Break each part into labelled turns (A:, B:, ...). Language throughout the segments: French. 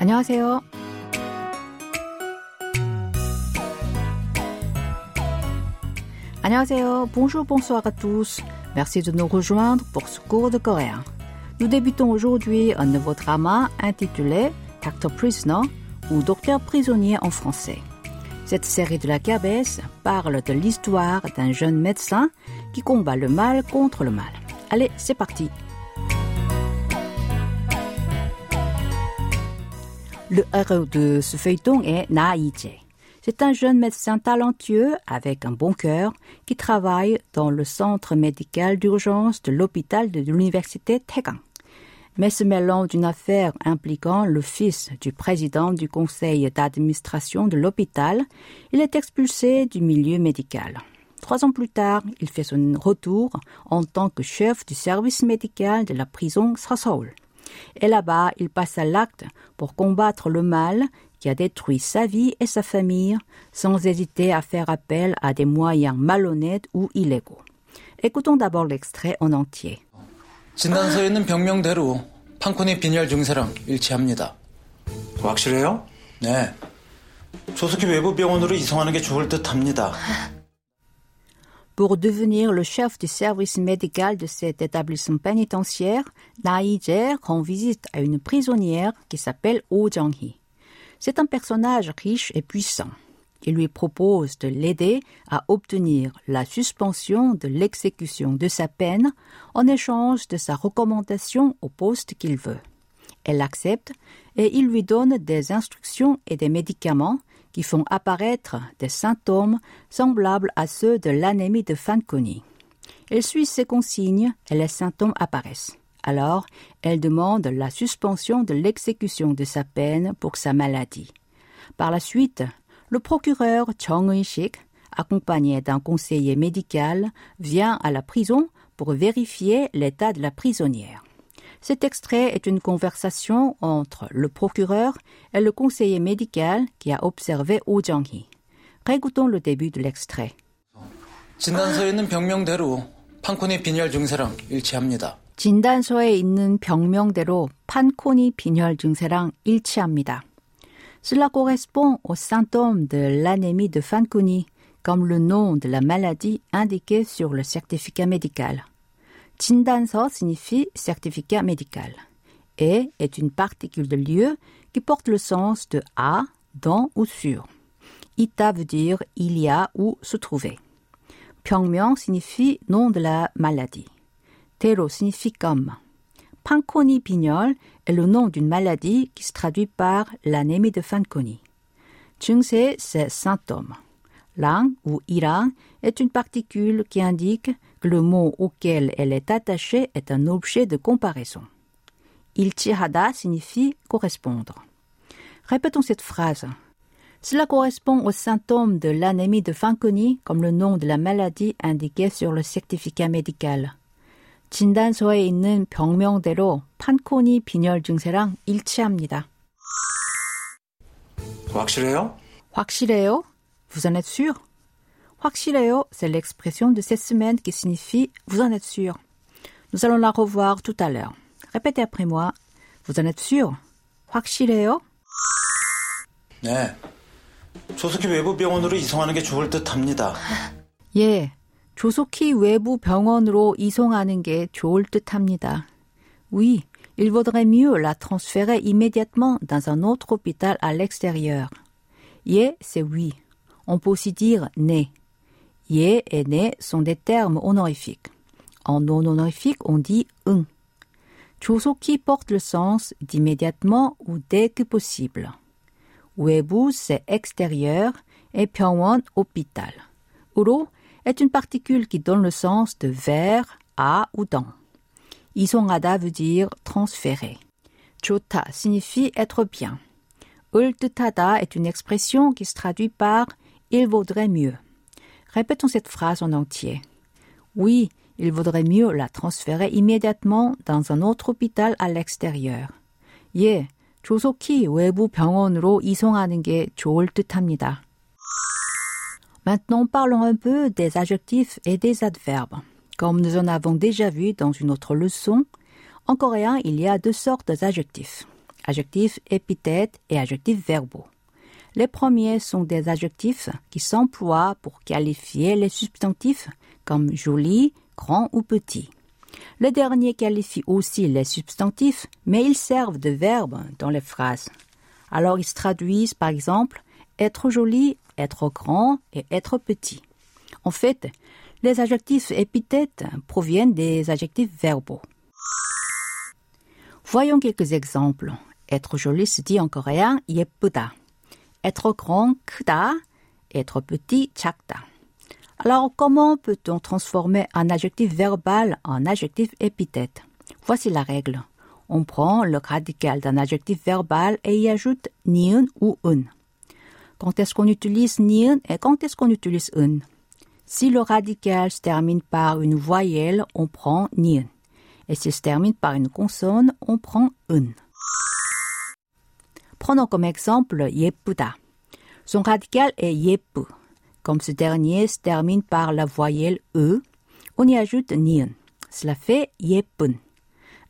A: 안녕하세요. 안녕하세요. Bonjour, bonsoir à tous. Merci de nous rejoindre pour ce cours de coréen. Nous débutons aujourd'hui un nouveau drama intitulé Doctor Prisoner ou Docteur prisonnier en français. Cette série de la KBS parle de l'histoire d'un jeune médecin qui combat le mal contre le mal. Allez, c'est parti. Le héros de ce feuilleton est Na Yi-jae. C'est un jeune médecin talentueux avec un bon cœur qui travaille dans le centre médical d'urgence de l'hôpital de l'université Taegang. Mais se mêlant d'une affaire impliquant le fils du président du conseil d'administration de l'hôpital, il est expulsé du milieu médical. Trois ans plus tard, il fait son retour en tant que chef du service médical de la prison Saseol. Et là-bas, il passe à l'acte pour combattre le mal qui a détruit sa vie et sa famille sans hésiter à faire appel à des moyens malhonnêtes ou illégaux. Écoutons d'abord l'extrait en entier.
B: 진단서에 있는 병명대로 판코니 빈혈 증세랑 일치합니다.
C: 확실해요?
B: 네.
C: 조속히 외부 병원으로 이송하는 게 좋을 듯합니다.
A: Pour devenir le chef du service médical de cet établissement pénitentiaire, Naïjer rend visite à une prisonnière qui s'appelle Oh Jang-hee. C'est un personnage riche et puissant. Il lui propose de l'aider à obtenir la suspension de l'exécution de sa peine en échange de sa recommandation au poste qu'il veut. Elle accepte et il lui donne des instructions et des médicaments qui font apparaître des symptômes semblables à ceux de l'anémie de Fanconi. Elle suit ses consignes et les symptômes apparaissent. Alors, elle demande la suspension de l'exécution de sa peine pour sa maladie. Par la suite, le procureur Chong Eui-shik, accompagné d'un conseiller médical, vient à la prison pour vérifier l'état de la prisonnière. Cet extrait est une conversation entre le procureur et le conseiller médical qui a observé Oh Jang-hee. Récoutons le début de l'extrait.
B: 진단서에 있는 병명대로 판코니 빈혈 증세랑 일치합니다.
A: 진단서에 있는 병명대로 판코니 빈혈 증세랑 일치합니다. Cela correspond aux symptômes de l'anémie de Fanconi, comme le nom de la maladie indiqué sur le certificat médical. Tindanso signifie certificat médical et est une particule de lieu qui porte le sens de à, dans ou sur. Ita veut dire il y a ou se trouver. Pyongyang signifie nom de la maladie. Tero signifie comme. Panconi pignol est le nom d'une maladie qui se traduit par l'anémie de Fanconi. Chungse, c'est symptôme. Lang ou irang est une particule qui indique le mot auquel elle est attachée est un objet de comparaison. 일치하다 signifie correspondre. Répétons cette phrase. Cela correspond aux symptômes de l'anémie de Fanconi comme le nom de la maladie indiqué sur le certificat médical. 진단서에 있는 병명대로 판코니 빈혈 증세랑 일치합니다.
C: 확실해요?
A: 확실해요? Vous en êtes sûr? 확실해요, c'est l'expression de cette semaine qui signifie vous en êtes sûr. Nous allons la revoir tout à l'heure. Répétez après moi. Vous en êtes sûr? 확실해요?
B: 네.
C: 조속히 외부 병원으로 이송하는 게 좋을 듯합니다.
A: 예, 조속히 외부 병원으로 이송하는 게 좋을 듯합니다. Oui, il vaudrait mieux la transférer immédiatement dans un autre hôpital à l'extérieur. 예, c'est oui. On peut aussi dire né. ye et ne sont des termes honorifiques. En non honorifique, on dit un. Chosoki porte le sens d'immédiatement ou dès que possible. Webu, c'est extérieur et Pyongwon, hôpital. Uro est une particule qui donne le sens de vers, à ou dans. Isongada veut dire transférer. Chota signifie être bien. Ultetada est une expression qui se traduit par il vaudrait mieux. Répétons cette phrase en entier. Oui, il vaudrait mieux la transférer immédiatement dans un autre hôpital à l'extérieur. 예, 조속히 외부 병원으로 이송하는 게 좋을 듯합니다. Maintenant, parlons un peu des adjectifs et des adverbes. Comme nous en avons déjà vu dans une autre leçon, en coréen, il y a deux sortes d'adjectifs. adjectifs épithètes et adjectifs verbaux. Les premiers sont des adjectifs qui s'emploient pour qualifier les substantifs comme joli, grand ou petit. Les derniers qualifient aussi les substantifs, mais ils servent de verbe dans les phrases. Alors ils se traduisent par exemple être joli, être grand et être petit. En fait, les adjectifs épithètes proviennent des adjectifs verbaux. Voyons quelques exemples. Être joli se dit en coréen 예쁘다. Être grand, 크다. Être petit, 작다. Alors, comment peut-on transformer un adjectif verbal en adjectif épithète Voici la règle. On prend le radical d'un adjectif verbal et y ajoute niun ou un. Quand est-ce qu'on utilise niun et quand est-ce qu'on utilise un Si le radical se termine par une voyelle, on prend niun. Et s'il se termine par une consonne, on prend un. Prenons comme exemple 예쁘다. Son radical est 예쁘. Comme ce dernier se termine par la voyelle E, on y ajoute niun. Cela fait 예쁜.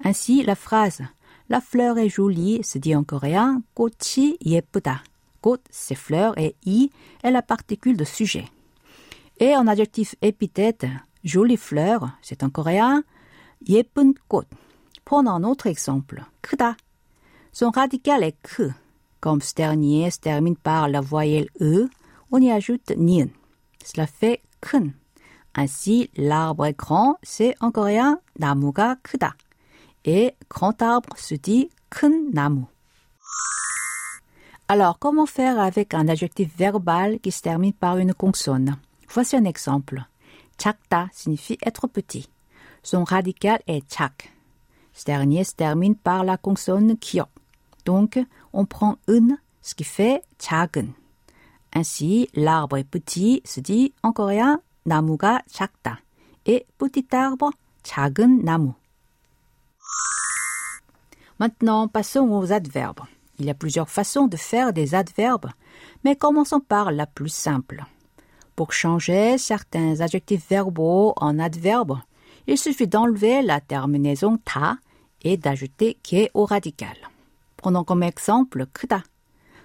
A: Ainsi, la phrase La fleur est jolie se dit en coréen 꽃이 예쁘다. 꽃, c'est fleur et i est la particule de sujet. Et en adjectif épithète, jolie fleur, c'est en coréen 예쁜 꽃. Prenons un autre exemple. 크다. Son radical est 크. Comme ce dernier se termine par la voyelle E, on y ajoute nien. Cela fait kun. Ainsi, l'arbre est grand, c'est en coréen namuga kuda. Et grand arbre se dit kun namu. Alors, comment faire avec un adjectif verbal qui se termine par une consonne? Voici un exemple. Chakta signifie être petit. Son radical est chak. Ce dernier se termine par la consonne kyo. Donc, on prend un, ce qui fait 작은. Ainsi, l'arbre est petit se dit en coréen 나무가 작다. Et petit arbre, 작은 나무. Maintenant, passons aux adverbes. Il y a plusieurs façons de faire des adverbes, mais commençons par la plus simple. Pour changer certains adjectifs verbaux en adverbes, il suffit d'enlever la terminaison ta et d'ajouter que au radical. Prenons comme exemple 크다.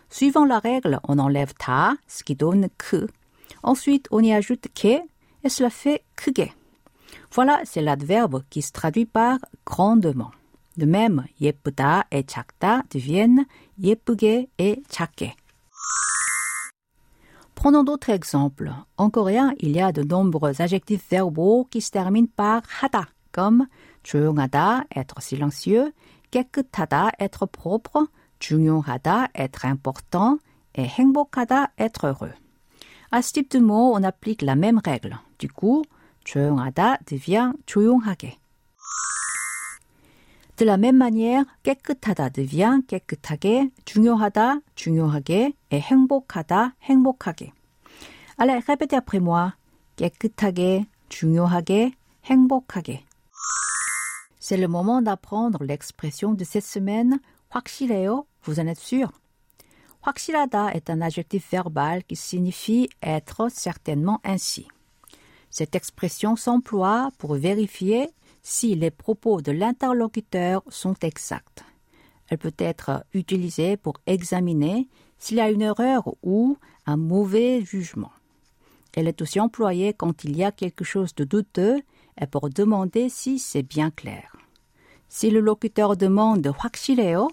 A: Suivant la règle, on enlève ta, ce qui donne que. Ensuite, on y ajoute que et cela fait 크게. Voilà, c'est l'adverbe qui se traduit par grandement. De même, 예쁘다 et 작다 deviennent 예쁘게 et 작게. Prenons d'autres exemples. En coréen, il y a de nombreux adjectifs verbaux qui se terminent par 하다, comme 조용하다, être silencieux, 깨끗하다, être propre, 중요하다, être important, et 행복하다, être heureux. À ce type de mot, on applique la même règle. Du coup, 조용하다 devient 조용하게. De la même manière, 깨끗하다 devient 깨끗하게, 중요하다, 중요하게, et 행복하다, 행복하게. Allez, répétez après moi. 깨끗하게, 중요하게, 행복하게. C'est le moment d'apprendre l'expression de cette semaine. 확실해요? Vous en êtes sûr? 확실하다 est un adjectif verbal qui signifie être certainement ainsi. Cette expression s'emploie pour vérifier si les propos de l'interlocuteur sont exacts. Elle peut être utilisée pour examiner s'il y a une erreur ou un mauvais jugement. Elle est aussi employée quand il y a quelque chose de douteux et pour demander si c'est bien clair. Si le locuteur demande 확실해요,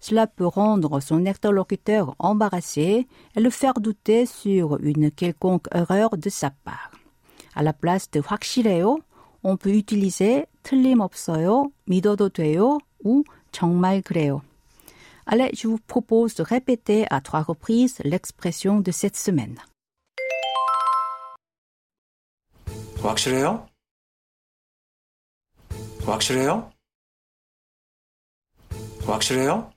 A: cela peut rendre son interlocuteur embarrassé et le faire douter sur une quelconque erreur de sa part. À la place de 확실해요, on peut utiliser 틀림없어요, 믿어도 돼요 ou 정말 그래요. Allez, je vous propose de répéter à trois reprises l'expression de cette semaine.
C: 확실해요? 확실해요? 확실해요?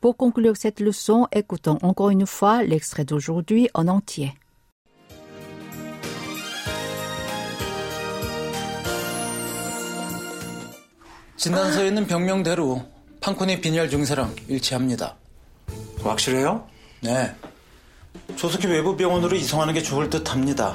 A: Pour conclure cette leçon, écoutons encore une fois l'extrait d'aujourd'hui en entier.
B: 진단서에 있는 병명대로 판코니 빈혈 증세랑 일치합니다.
C: 확실해요?
B: 네.
C: 조석희 외부 병원으로 이송하는 게 좋을 듯 합니다.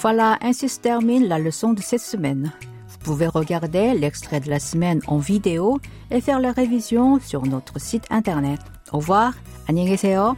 A: Voilà, ainsi se termine la leçon de cette semaine. Vous pouvez regarder l'extrait de la semaine en vidéo et faire la révision sur notre site internet. Au revoir, 안녕히 계세요.